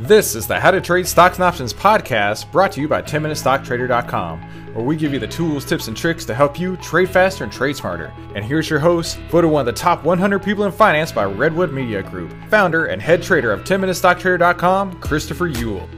This is the How to Trade Stocks and Options podcast brought to you by 10MinuteStockTrader.com, where we give you the tools, tips, and tricks to help you trade faster and trade smarter. And here's your host, voted one of the top 100 people in finance by Redwood Media Group, founder and head trader of 10MinuteStockTrader.com, Christopher Uhl.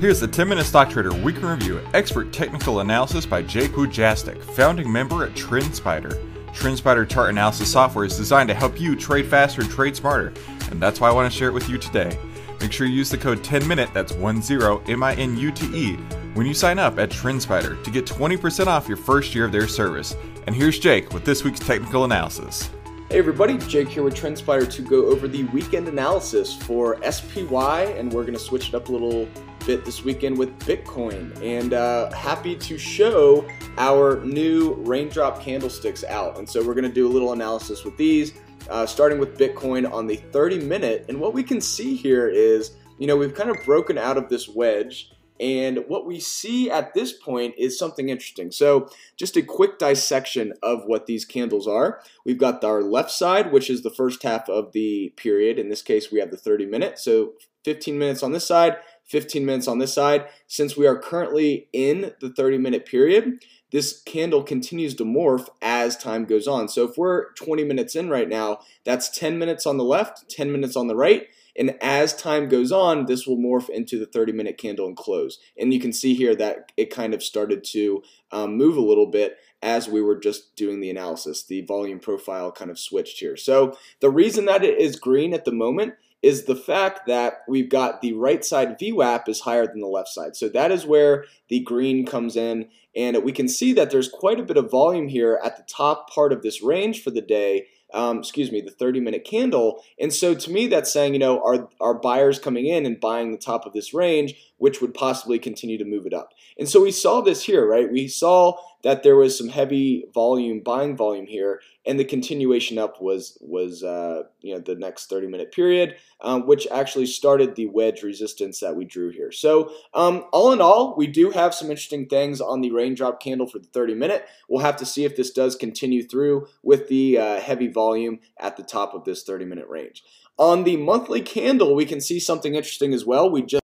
Here's the 10 Minute Stock Trader Weekly Review, expert technical analysis by Jake Wujastyk, founding member at TrendSpider. TrendSpider chart analysis software is designed to help you trade faster and trade smarter, and that's why I want to share it with you today. Make sure you use the code 10MINUTE, that's 10 M I N U T E, when you sign up at TrendSpider to get 20% off your first year of their service. And here's Jake with this week's technical analysis. Hey everybody, Jake here with TrendSpider to go over the weekend analysis for SPY, and we're going to switch it up a little bit this weekend with Bitcoin. And uh, happy to show our new raindrop candlesticks out. And so we're going to do a little analysis with these, uh, starting with Bitcoin on the 30 minute. And what we can see here is, you know, we've kind of broken out of this wedge. And what we see at this point is something interesting. So, just a quick dissection of what these candles are. We've got our left side, which is the first half of the period. In this case, we have the 30 minute. So, 15 minutes on this side, 15 minutes on this side. Since we are currently in the 30 minute period, this candle continues to morph as time goes on. So if we're 20 minutes in right now, that's 10 minutes on the left, 10 minutes on the right. And as time goes on, this will morph into the 30 minute candle and close. And you can see here that it kind of started to um, move a little bit as we were just doing the analysis. The volume profile kind of switched here. So the reason that it is green at the moment is the fact that we've got the right side VWAP is higher than the left side. So that is where the green comes in. And we can see that there's quite a bit of volume here at the top part of this range for the day. Um, excuse me, the 30 minute candle. And so to me, that's saying, you know, are, are buyers coming in and buying the top of this range, which would possibly continue to move it up. And so we saw this here, right? We saw that there was some heavy volume, buying volume here, and the continuation up was was uh, you know the next 30 minute period, um, which actually started the wedge resistance that we drew here. So um, all in all, we do have some interesting things on the raindrop candle for the 30 minute. We'll have to see if this does continue through with the uh, heavy volume at the top of this 30 minute range. On the monthly candle, we can see something interesting as well. We just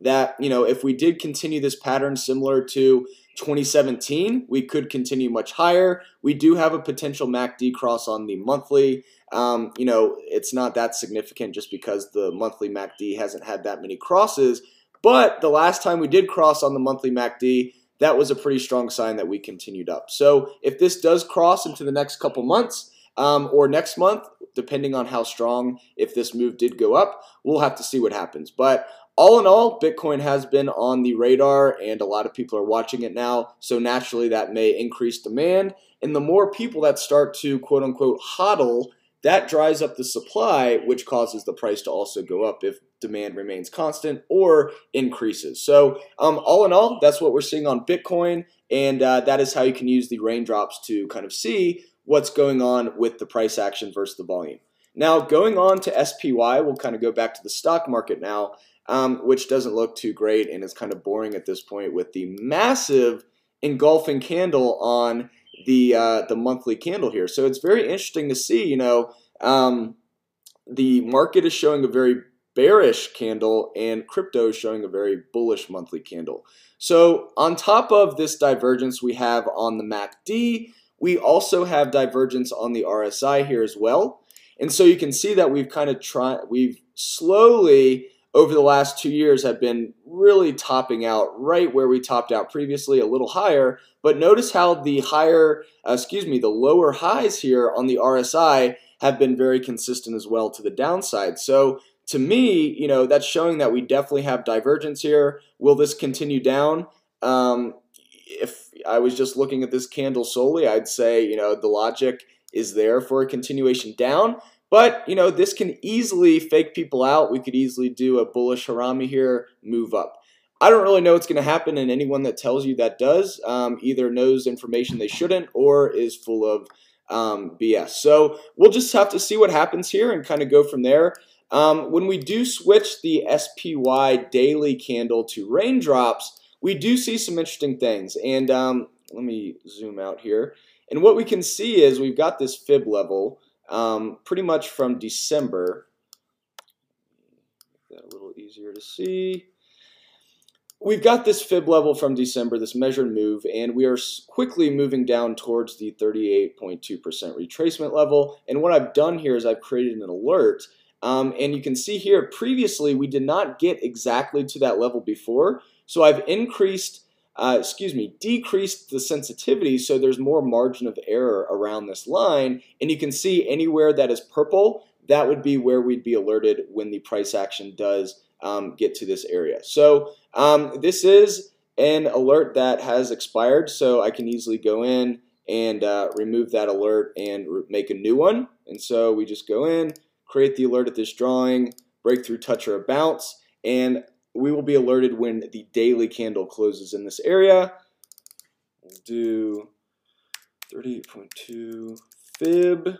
that you know if we did continue this pattern similar to 2017, we could continue much higher. We do have a potential MACD cross on the monthly. Um, you know, it's not that significant just because the monthly MACD hasn't had that many crosses. But the last time we did cross on the monthly MACD, that was a pretty strong sign that we continued up. So if this does cross into the next couple months um, or next month, depending on how strong, if this move did go up, we'll have to see what happens. But all in all, Bitcoin has been on the radar and a lot of people are watching it now. So naturally, that may increase demand. And the more people that start to quote unquote hodl, that dries up the supply, which causes the price to also go up if demand remains constant or increases. So, um, all in all, that's what we're seeing on Bitcoin. And uh, that is how you can use the raindrops to kind of see what's going on with the price action versus the volume. Now, going on to SPY, we'll kind of go back to the stock market now um, which doesn't look too great and is kind of boring at this point with the massive engulfing candle on the uh, the monthly candle here. So it's very interesting to see. You know, um, the market is showing a very bearish candle and crypto is showing a very bullish monthly candle. So on top of this divergence we have on the MACD, we also have divergence on the RSI here as well. And so you can see that we've kind of tried, we've slowly over the last two years have been really topping out right where we topped out previously, a little higher. But notice how the higher, uh, excuse me, the lower highs here on the RSI have been very consistent as well to the downside. So to me, you know, that's showing that we definitely have divergence here. Will this continue down? Um, if I was just looking at this candle solely, I'd say, you know, the logic is there for a continuation down. But, you know, this can easily fake people out. We could easily do a bullish Harami here, move up. I don't really know what's going to happen, and anyone that tells you that does um, either knows information they shouldn't or is full of um, BS. So we'll just have to see what happens here and kind of go from there. Um, when we do switch the SPY daily candle to raindrops, we do see some interesting things. And um, let me zoom out here. And what we can see is we've got this fib level um, pretty much from December. Make that a little easier to see. We've got this fib level from December, this measured move, and we are quickly moving down towards the 38.2% retracement level. And what I've done here is I've created an alert. Um, and you can see here, previously we did not get exactly to that level before. So I've increased, uh, excuse me, decreased the sensitivity so there's more margin of error around this line. And you can see anywhere that is purple, that would be where we'd be alerted when the price action does um, get to this area. So um, this is an alert that has expired, so I can easily go in and uh, remove that alert and make a new one. And so we just go in, create the alert at this drawing, breakthrough touch or a bounce, and we will be alerted when the daily candle closes in this area. We'll do 38.2 fib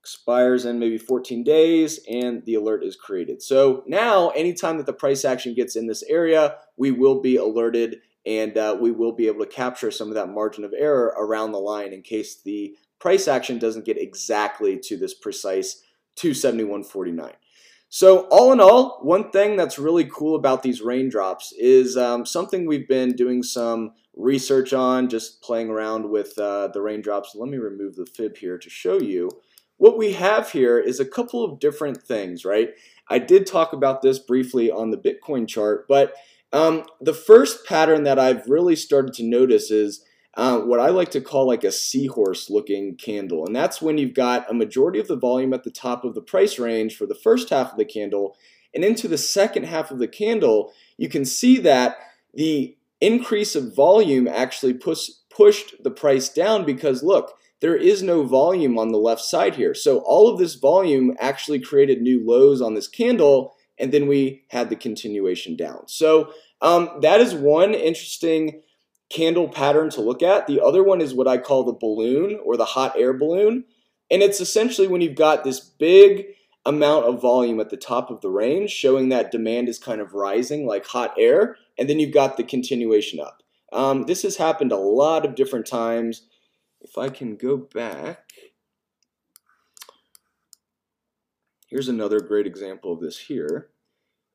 expires in maybe 14 days and the alert is created. So now anytime that the price action gets in this area, we will be alerted and uh, we will be able to capture some of that margin of error around the line in case the price action doesn't get exactly to this precise 271.49. So all in all, one thing that's really cool about these raindrops is um, something we've been doing some research on, just playing around with uh, the raindrops. Let me remove the fib here to show you what we have here is a couple of different things, right? I did talk about this briefly on the Bitcoin chart, but um, the first pattern that I've really started to notice is uh, what I like to call like a seahorse looking candle. And that's when you've got a majority of the volume at the top of the price range for the first half of the candle. And into the second half of the candle, you can see that the increase of volume actually push, pushed the price down because look, there is no volume on the left side here. So all of this volume actually created new lows on this candle, and then we had the continuation down. So um, that is one interesting candle pattern to look at. The other one is what I call the balloon or the hot air balloon. And it's essentially when you've got this big amount of volume at the top of the range, showing that demand is kind of rising like hot air, and then you've got the continuation up. Um, this has happened a lot of different times if I can go back, here's another great example of this here.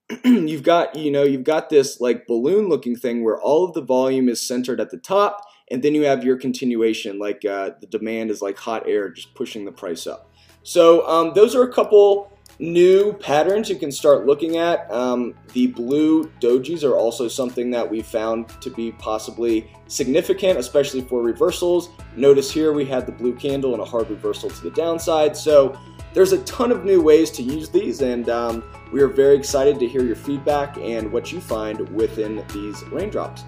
you've got, you know, you've got this like balloon looking thing where all of the volume is centered at the top and then you have your continuation like uh, the demand is like hot air just pushing the price up. So um, those are a couple new patterns you can start looking at. Um, the blue dojis are also something that we found to be possibly significant, especially for reversals. Notice here we had the blue candle and a hard reversal to the downside. So there's a ton of new ways to use these, and um, we are very excited to hear your feedback and what you find within these raindrops.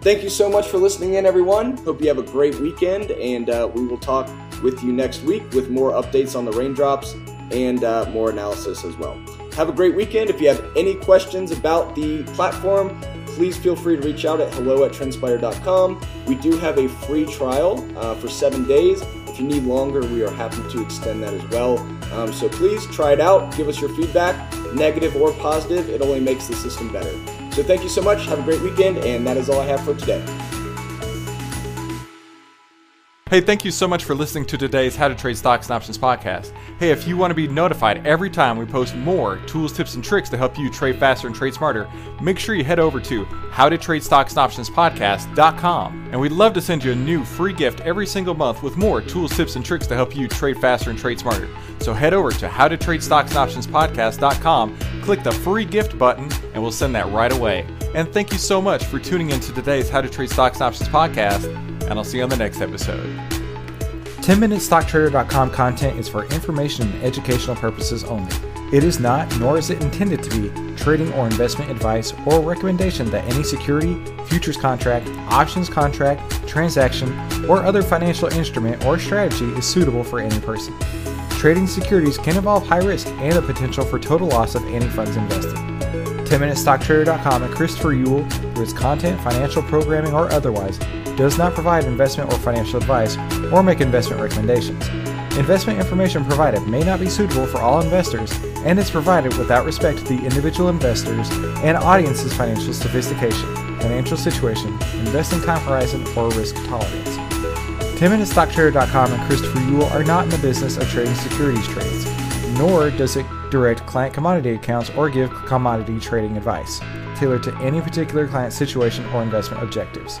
Thank you so much for listening in, everyone. Hope you have a great weekend, and uh, we will talk with you next week with more updates on the raindrops and uh, more analysis as well. Have a great weekend. If you have any questions about the platform, please feel free to reach out at hello at trendspider.com. We do have a free trial uh, for seven days. If you need longer, we are happy to extend that as well. Um, so please try it out. Give us your feedback, negative or positive. It only makes the system better. So thank you so much. Have a great weekend, and that is all I have for today. Hey, thank you so much for listening to today's How to Trade Stocks and Options podcast. Hey, if you want to be notified every time we post more tools, tips, and tricks to help you trade faster and trade smarter, make sure you head over to howtotradestocksandoptionspodcast.com. And we'd love to send you a new free gift every single month with more tools, tips, and tricks to help you trade faster and trade smarter. So head over to howtotradestocksandoptionspodcast.com, click the free gift button, and we'll send that right away. And thank you so much for tuning in to today's How to Trade Stocks and Options podcast and I'll see you on the next episode. 10MinuteStockTrader.com content is for information and educational purposes only. It is not, nor is it intended to be, trading or investment advice or recommendation that any security, futures contract, options contract, transaction, or other financial instrument or strategy is suitable for any person. Trading securities can involve high risk and the potential for total loss of any funds invested. 10MinuteStockTrader.com and Christopher Uhl, through its content, financial programming, or otherwise, does not provide investment or financial advice or make investment recommendations. Investment information provided may not be suitable for all investors and is provided without respect to the individual investors and audience's financial sophistication, financial situation, investing time horizon, or risk tolerance. 10MinuteStockTrader.com and Christopher Uhl are not in the business of trading securities trades, nor does it direct client commodity accounts or give commodity trading advice, tailored to any particular client situation or investment objectives.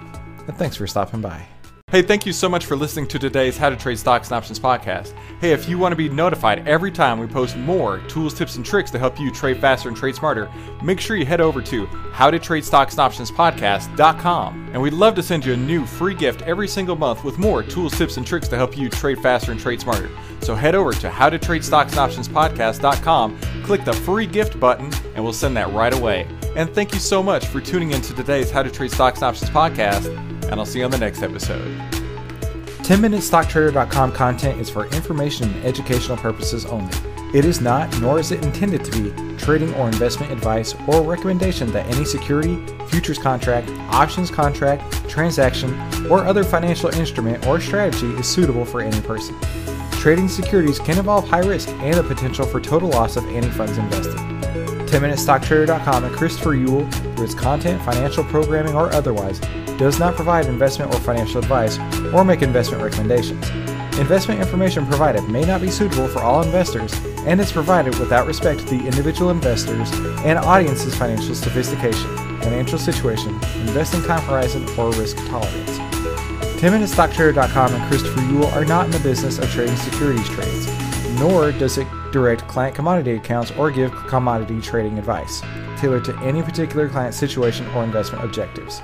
And thanks for stopping by. Hey, thank you so much for listening to today's How to Trade Stocks and Options podcast. Hey, if you want to be notified every time we post more tools, tips, and tricks to help you trade faster and trade smarter, make sure you head over to howtotradestocksandoptionspodcast.com. And we'd love to send you a new free gift every single month with more tools, tips, and tricks to help you trade faster and trade smarter. So head over to howtotradestocksandoptionspodcast.com, click the free gift button, and we'll send that right away. And thank you so much for tuning in to today's How to Trade Stocks and Options podcast, and I'll see you on the next episode. 10MinuteStockTrader.com content is for information and educational purposes only. It is not, nor is it intended to be, trading or investment advice or recommendation that any security, futures contract, options contract, transaction, or other financial instrument or strategy is suitable for any person. Trading securities can involve high risk and the potential for total loss of any funds invested. 10MinuteStockTrader.com and Christopher Uhl, through its content, financial programming, or otherwise, does not provide investment or financial advice or make investment recommendations. Investment information provided may not be suitable for all investors and is provided without respect to the individual investors and audience's financial sophistication, financial situation, investing time horizon, or risk tolerance. 10MinuteStockTrader.com and Christopher Uhl are not in the business of trading securities trades, nor does it direct client commodity accounts or give commodity trading advice, tailored to any particular client situation or investment objectives.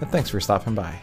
And thanks for stopping by.